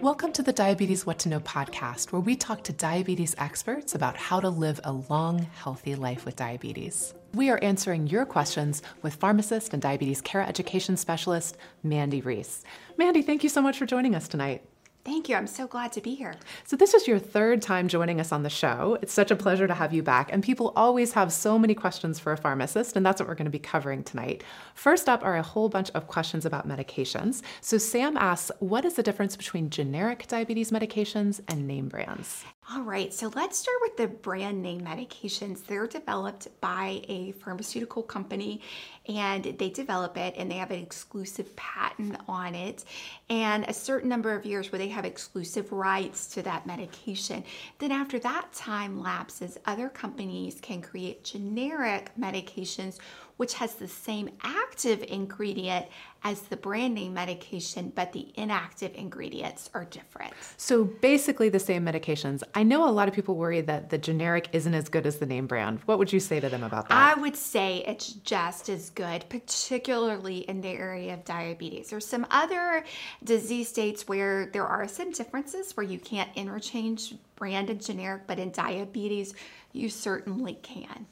Welcome to the Diabetes What to Know podcast, where we talk to diabetes experts about how to live a long, healthy life with diabetes. We are answering your questions with pharmacist and diabetes care education specialist Mandy Reese. Mandy, thank you so much for joining us tonight. Thank you. I'm so glad to be here. So, this is your third time joining us on the show. It's such a pleasure to have you back. And people always have so many questions for a pharmacist, and that's what we're going to be covering tonight. First up are a whole bunch of questions about medications. So, Sam asks, What is the difference between generic diabetes medications and name brands? All right, so let's start with the brand name medications. They're developed by a pharmaceutical company and they develop it and they have an exclusive patent on it and a certain number of years where they have exclusive rights to that medication. Then, after that time lapses, other companies can create generic medications which has the same active ingredient as the brand name medication, but the inactive ingredients are different. So basically, the same medications. I know a lot of people worry that the generic isn't as good as the name brand. What would you say to them about that? I would say it's just as good, particularly in the area of diabetes. There's some other disease states where there are some differences where you can't interchange brand and generic, but in diabetes, you certainly can.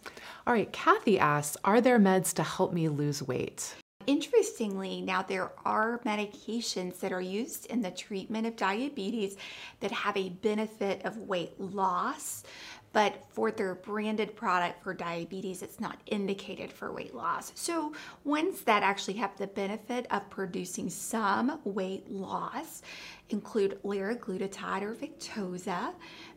All right, Kathy asks Are there meds to help me lose weight? Interestingly, now there are medications that are used in the treatment of diabetes that have a benefit of weight loss but for their branded product for diabetes, it's not indicated for weight loss. So, ones that actually have the benefit of producing some weight loss include liraglutide or Victoza,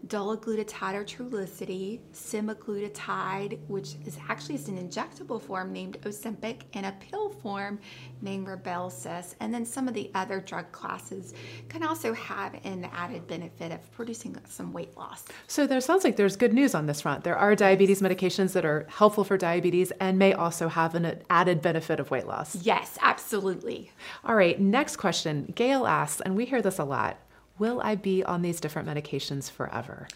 dulaglutide or Trulicity, semaglutide, which is actually is an injectable form named Ozempic, and a pill form named Rybelsus. And then some of the other drug classes can also have an added benefit of producing some weight loss. So there sounds like there's good news on this front. There are diabetes medications that are helpful for diabetes and may also have an added benefit of weight loss. Yes, absolutely. All right, next question. Gail asks, and we hear this a lot Will I be on these different medications forever?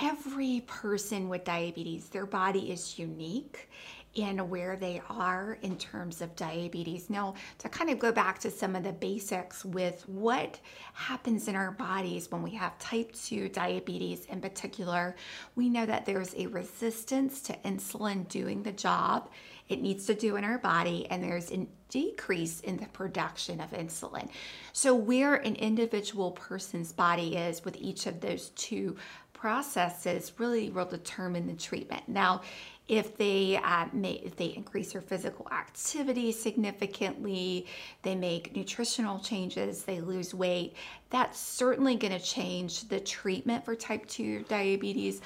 Every person with diabetes, their body is unique in where they are in terms of diabetes. Now, to kind of go back to some of the basics with what happens in our bodies when we have type 2 diabetes in particular, we know that there's a resistance to insulin doing the job it needs to do in our body, and there's a decrease in the production of insulin. So, where an individual person's body is with each of those two processes really will determine the treatment. Now, if they uh, may, if they increase their physical activity significantly, they make nutritional changes, they lose weight, that's certainly going to change the treatment for type 2 diabetes.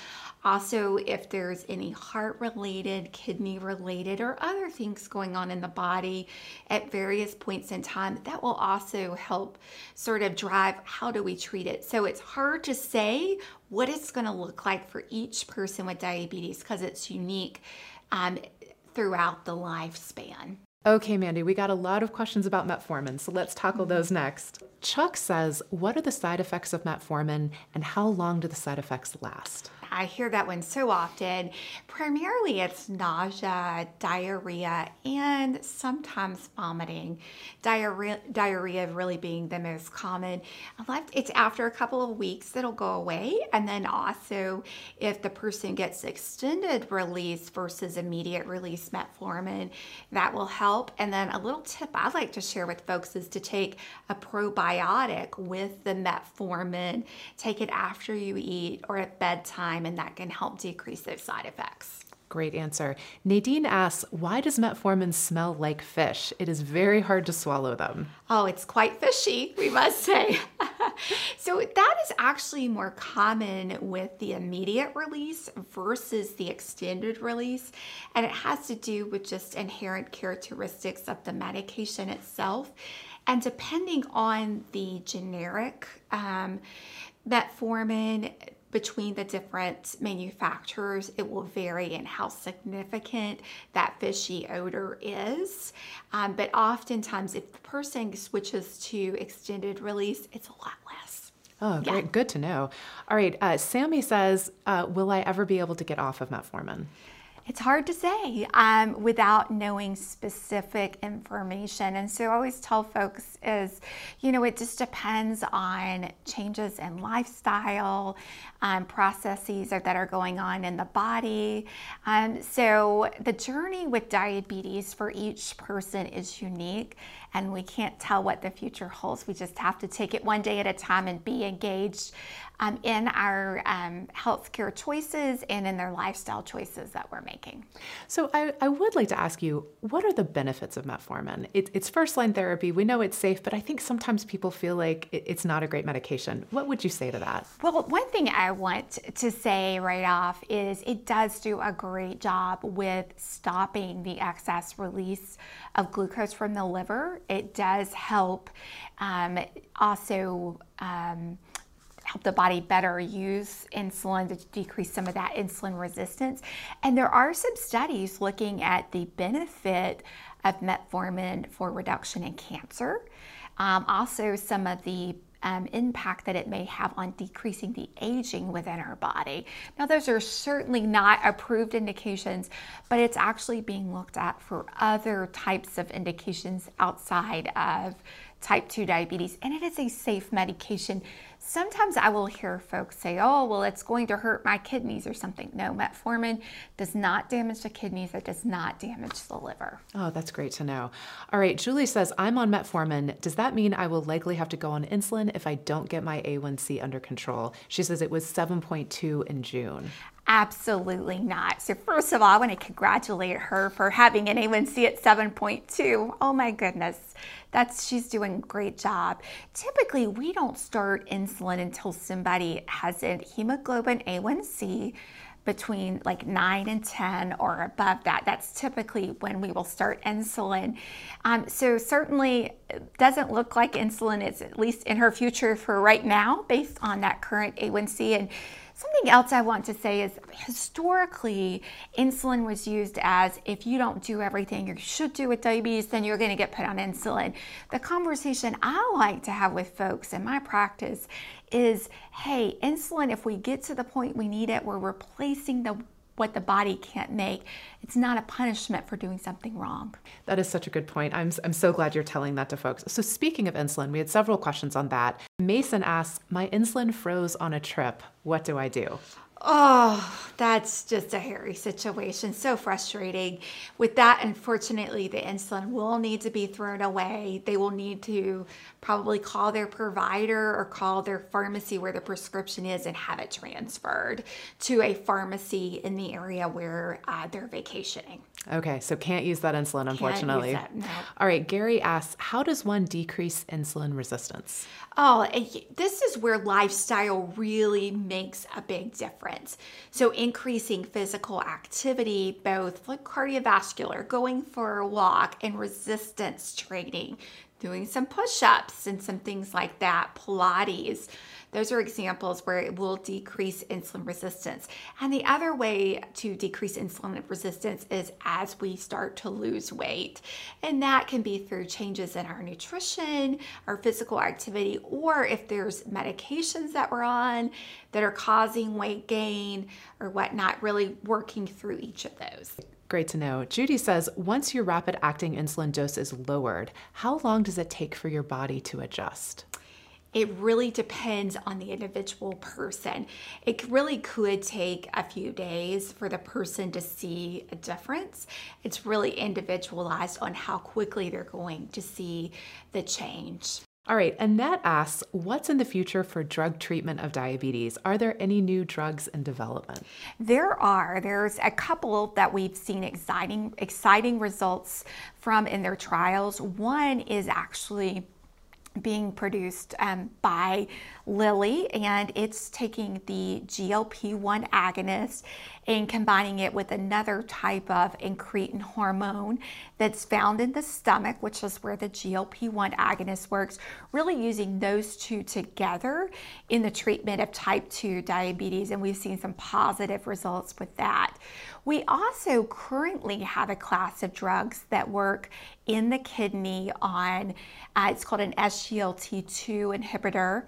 Also, if there's any heart related, kidney related, or other things going on in the body at various points in time, that will also help sort of drive how do we treat it. So it's hard to say what it's going to look like for each person with diabetes because it's unique um, throughout the lifespan. Okay, Mandy, we got a lot of questions about metformin, so let's tackle mm-hmm. those next. Chuck says, What are the side effects of metformin and how long do the side effects last? I hear that one so often. Primarily, it's nausea, diarrhea, and sometimes vomiting. Diarrhea, diarrhea really being the most common. It's after a couple of weeks it'll go away, and then also if the person gets extended release versus immediate release metformin, that will help. And then a little tip I'd like to share with folks is to take a probiotic with the metformin. Take it after you eat or at bedtime and that can help decrease those side effects. Great answer. Nadine asks, why does metformin smell like fish? It is very hard to swallow them. Oh, it's quite fishy, we must say. so, that is actually more common with the immediate release versus the extended release. And it has to do with just inherent characteristics of the medication itself. And depending on the generic um, metformin, between the different manufacturers, it will vary in how significant that fishy odor is. Um, but oftentimes, if the person switches to extended release, it's a lot less. Oh, great. Good to know. All right. Uh, Sammy says, uh, Will I ever be able to get off of metformin? It's hard to say um, without knowing specific information. And so I always tell folks is, you know, it just depends on changes in lifestyle, um, processes that are going on in the body. Um, so the journey with diabetes for each person is unique and we can't tell what the future holds. We just have to take it one day at a time and be engaged um, in our um, healthcare choices and in their lifestyle choices that we're making. So, I, I would like to ask you what are the benefits of metformin? It, it's first line therapy. We know it's safe, but I think sometimes people feel like it, it's not a great medication. What would you say to that? Well, one thing I want to say right off is it does do a great job with stopping the excess release of glucose from the liver. It does help um, also. Um, help the body better use insulin to decrease some of that insulin resistance. And there are some studies looking at the benefit of metformin for reduction in cancer. Um, also, some of the um, impact that it may have on decreasing the aging within our body. Now, those are certainly not approved indications, but it's actually being looked at for other types of indications outside of type 2 diabetes, and it is a safe medication Sometimes I will hear folks say, oh, well, it's going to hurt my kidneys or something. No, metformin does not damage the kidneys, it does not damage the liver. Oh, that's great to know. All right, Julie says, I'm on metformin. Does that mean I will likely have to go on insulin if I don't get my A1C under control? She says it was 7.2 in June. Absolutely not. So, first of all, I want to congratulate her for having an A1C at 7.2. Oh my goodness. That's she's doing a great job. Typically, we don't start insulin until somebody has a hemoglobin A1C between like 9 and 10 or above that. That's typically when we will start insulin. Um, so, certainly doesn't look like insulin is at least in her future for right now based on that current A1C. And Something else I want to say is historically, insulin was used as if you don't do everything you should do with diabetes, then you're going to get put on insulin. The conversation I like to have with folks in my practice is hey, insulin, if we get to the point we need it, we're replacing the what the body can't make. It's not a punishment for doing something wrong. That is such a good point. I'm, I'm so glad you're telling that to folks. So, speaking of insulin, we had several questions on that. Mason asks My insulin froze on a trip. What do I do? Oh, that's just a hairy situation. So frustrating. With that, unfortunately, the insulin will need to be thrown away. They will need to probably call their provider or call their pharmacy where the prescription is and have it transferred to a pharmacy in the area where uh, they're vacationing. Okay, so can't use that insulin, unfortunately. That, no. All right, Gary asks, how does one decrease insulin resistance? Oh, eh, this is where lifestyle really makes a big difference. So, increasing physical activity, both like cardiovascular, going for a walk, and resistance training, doing some push ups and some things like that, Pilates those are examples where it will decrease insulin resistance. And the other way to decrease insulin resistance is as we start to lose weight. And that can be through changes in our nutrition, our physical activity, or if there's medications that we're on that are causing weight gain or whatnot, really working through each of those. Great to know. Judy says once your rapid acting insulin dose is lowered, how long does it take for your body to adjust? it really depends on the individual person. It really could take a few days for the person to see a difference. It's really individualized on how quickly they're going to see the change. All right, Annette asks, what's in the future for drug treatment of diabetes? Are there any new drugs in development? There are. There's a couple that we've seen exciting exciting results from in their trials. One is actually being produced um, by Lilly, and it's taking the GLP 1 agonist and combining it with another type of incretin hormone that's found in the stomach, which is where the GLP 1 agonist works, really using those two together in the treatment of type 2 diabetes, and we've seen some positive results with that. We also currently have a class of drugs that work in the kidney on, uh, it's called an SGLT2 inhibitor.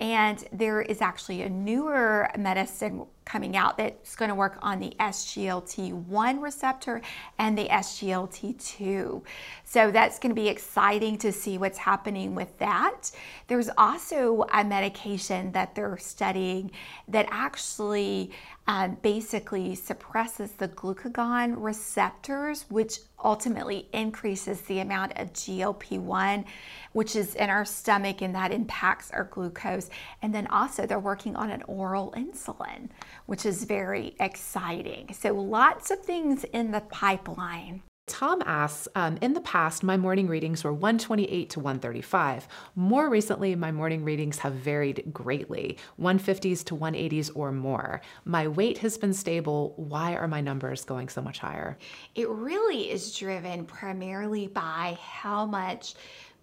And there is actually a newer medicine coming out that's going to work on the SGLT1 receptor and the SGLT2. So that's going to be exciting to see what's happening with that. There's also a medication that they're studying that actually um, basically suppresses the glucagon receptors, which ultimately increases the amount of GLP 1, which is in our stomach, and that impacts our glucose. And then also, they're working on an oral insulin, which is very exciting. So, lots of things in the pipeline. Tom asks, um, in the past, my morning readings were 128 to 135. More recently, my morning readings have varied greatly 150s to 180s or more. My weight has been stable. Why are my numbers going so much higher? It really is driven primarily by how much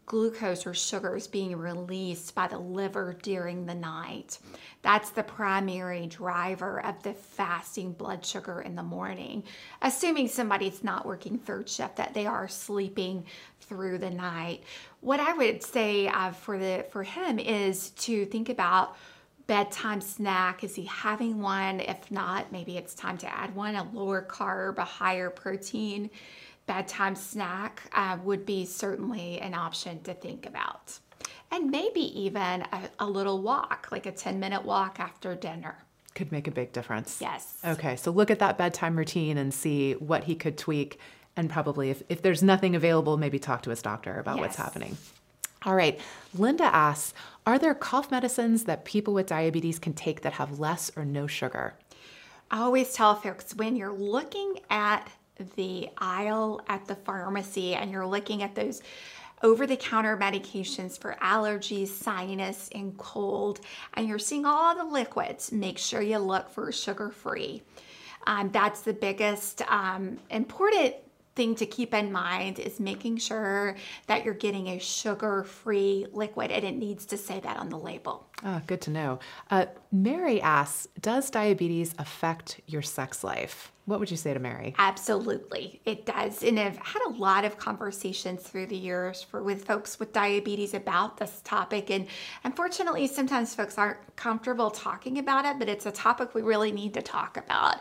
glucose or sugars being released by the liver during the night. That's the primary driver of the fasting blood sugar in the morning. Assuming somebody's not working third shift, that they are sleeping through the night. What I would say uh, for the for him is to think about bedtime snack? Is he having one? If not, maybe it's time to add one, a lower carb, a higher protein bedtime snack uh, would be certainly an option to think about. And maybe even a, a little walk, like a 10 minute walk after dinner. Could make a big difference. Yes. Okay, so look at that bedtime routine and see what he could tweak. And probably, if, if there's nothing available, maybe talk to his doctor about yes. what's happening. All right, Linda asks Are there cough medicines that people with diabetes can take that have less or no sugar? I always tell folks when you're looking at the aisle at the pharmacy and you're looking at those over the counter medications for allergies, sinus, and cold, and you're seeing all the liquids, make sure you look for sugar free. Um, that's the biggest um, important thing to keep in mind is making sure that you're getting a sugar free liquid, and it needs to say that on the label. Oh, good to know. Uh, Mary asks Does diabetes affect your sex life? What would you say to Mary? Absolutely, it does. And I've had a lot of conversations through the years for with folks with diabetes about this topic. And unfortunately, sometimes folks aren't comfortable talking about it, but it's a topic we really need to talk about.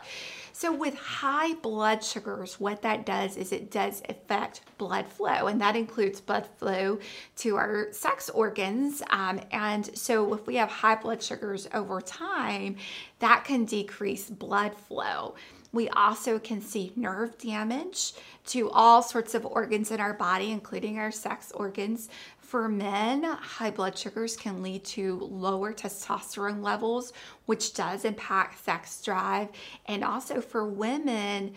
So, with high blood sugars, what that does is it does affect blood flow, and that includes blood flow to our sex organs. Um, and so, if we have high blood sugars over time, that can decrease blood flow. We also can see nerve damage to all sorts of organs in our body, including our sex organs. For men, high blood sugars can lead to lower testosterone levels, which does impact sex drive. And also for women,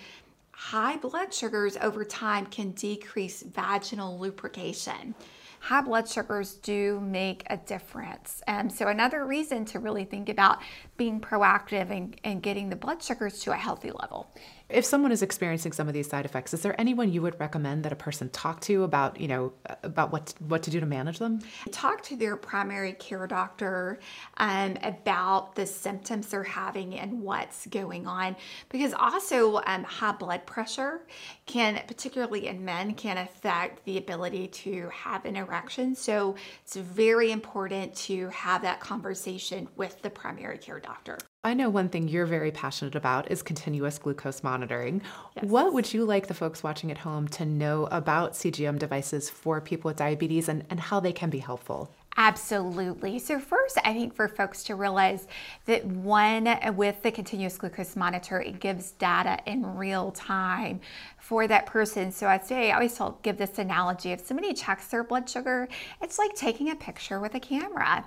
high blood sugars over time can decrease vaginal lubrication high blood sugars do make a difference. And so, another reason to really think about being proactive and, and getting the blood sugars to a healthy level. If someone is experiencing some of these side effects, is there anyone you would recommend that a person talk to about, you know, about what what to do to manage them? Talk to their primary care doctor um, about the symptoms they're having and what's going on, because also um, high blood pressure can, particularly in men, can affect the ability to have an erection. So it's very important to have that conversation with the primary care doctor. I know one thing you're very passionate about is continuous glucose monitoring. Yes. What would you like the folks watching at home to know about CGM devices for people with diabetes and, and how they can be helpful? Absolutely. So, first, I think for folks to realize that one, uh, with the continuous glucose monitor, it gives data in real time for that person. So, I'd say I always tell, give this analogy if somebody checks their blood sugar, it's like taking a picture with a camera.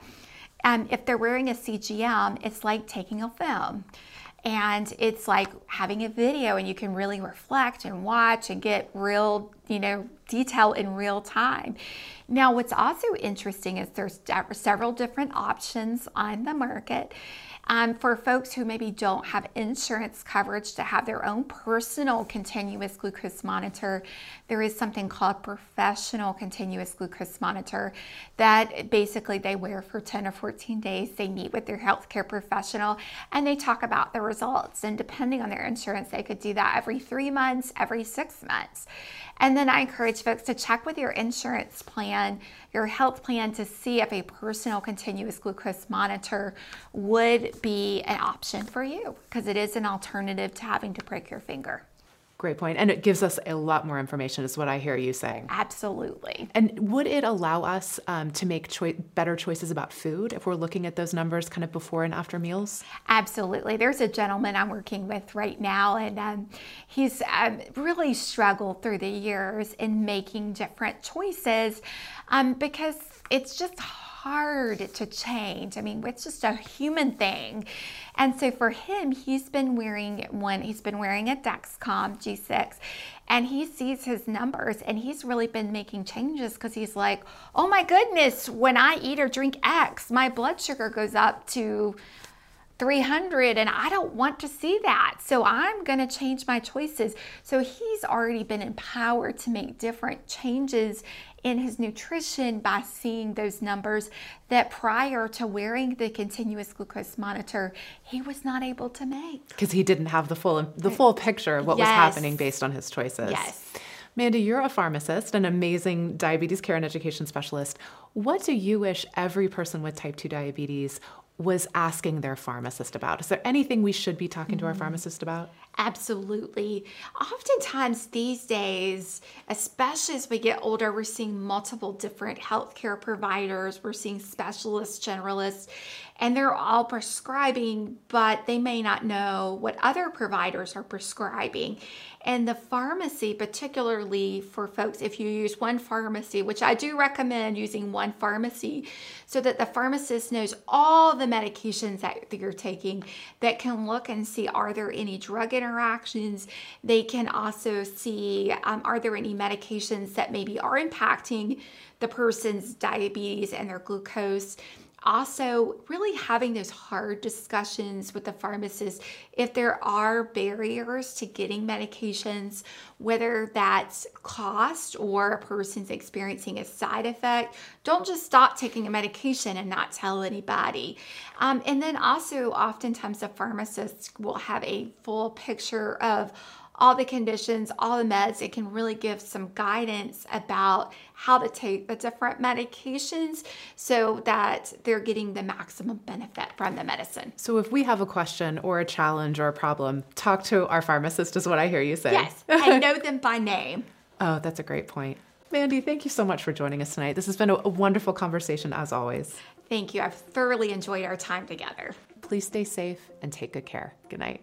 And if they're wearing a CGM, it's like taking a film. And it's like having a video, and you can really reflect and watch and get real, you know, detail in real time. Now, what's also interesting is there's several different options on the market. Um, for folks who maybe don't have insurance coverage to have their own personal continuous glucose monitor, there is something called professional continuous glucose monitor that basically they wear for 10 or 14 days. They meet with their healthcare professional and they talk about the results. And depending on their insurance, they could do that every three months, every six months. And then I encourage folks to check with your insurance plan, your health plan to see if a personal continuous glucose monitor would be an option for you because it is an alternative to having to prick your finger. Great point. And it gives us a lot more information, is what I hear you saying. Absolutely. And would it allow us um, to make choi- better choices about food if we're looking at those numbers kind of before and after meals? Absolutely. There's a gentleman I'm working with right now, and um, he's um, really struggled through the years in making different choices um, because it's just hard to change. I mean, it's just a human thing. And so for him, he's been wearing one, he's been wearing a Dexcom G6 and he sees his numbers and he's really been making changes because he's like, oh my goodness, when I eat or drink X, my blood sugar goes up to 300 and I don't want to see that. So I'm going to change my choices. So he's already been empowered to make different changes in his nutrition by seeing those numbers that prior to wearing the continuous glucose monitor he was not able to make because he didn't have the full the full picture of what yes. was happening based on his choices. Yes. Mandy, you're a pharmacist, an amazing diabetes care and education specialist. What do you wish every person with type 2 diabetes was asking their pharmacist about? Is there anything we should be talking to our mm-hmm. pharmacist about? Absolutely. Oftentimes these days, especially as we get older, we're seeing multiple different healthcare providers, we're seeing specialists, generalists, and they're all prescribing, but they may not know what other providers are prescribing. And the pharmacy, particularly for folks, if you use one pharmacy, which I do recommend using one pharmacy, so that the pharmacist knows all the medications that you're taking, that can look and see are there any drug interactions. They can also see um, are there any medications that maybe are impacting the person's diabetes and their glucose also really having those hard discussions with the pharmacist if there are barriers to getting medications whether that's cost or a person's experiencing a side effect don't just stop taking a medication and not tell anybody. Um, and then also oftentimes the pharmacist will have a full picture of all the conditions, all the meds. It can really give some guidance about how to take the different medications so that they're getting the maximum benefit from the medicine. So, if we have a question or a challenge or a problem, talk to our pharmacist, is what I hear you say. Yes, and know them by name. Oh, that's a great point. Mandy, thank you so much for joining us tonight. This has been a wonderful conversation as always. Thank you. I've thoroughly enjoyed our time together. Please stay safe and take good care. Good night.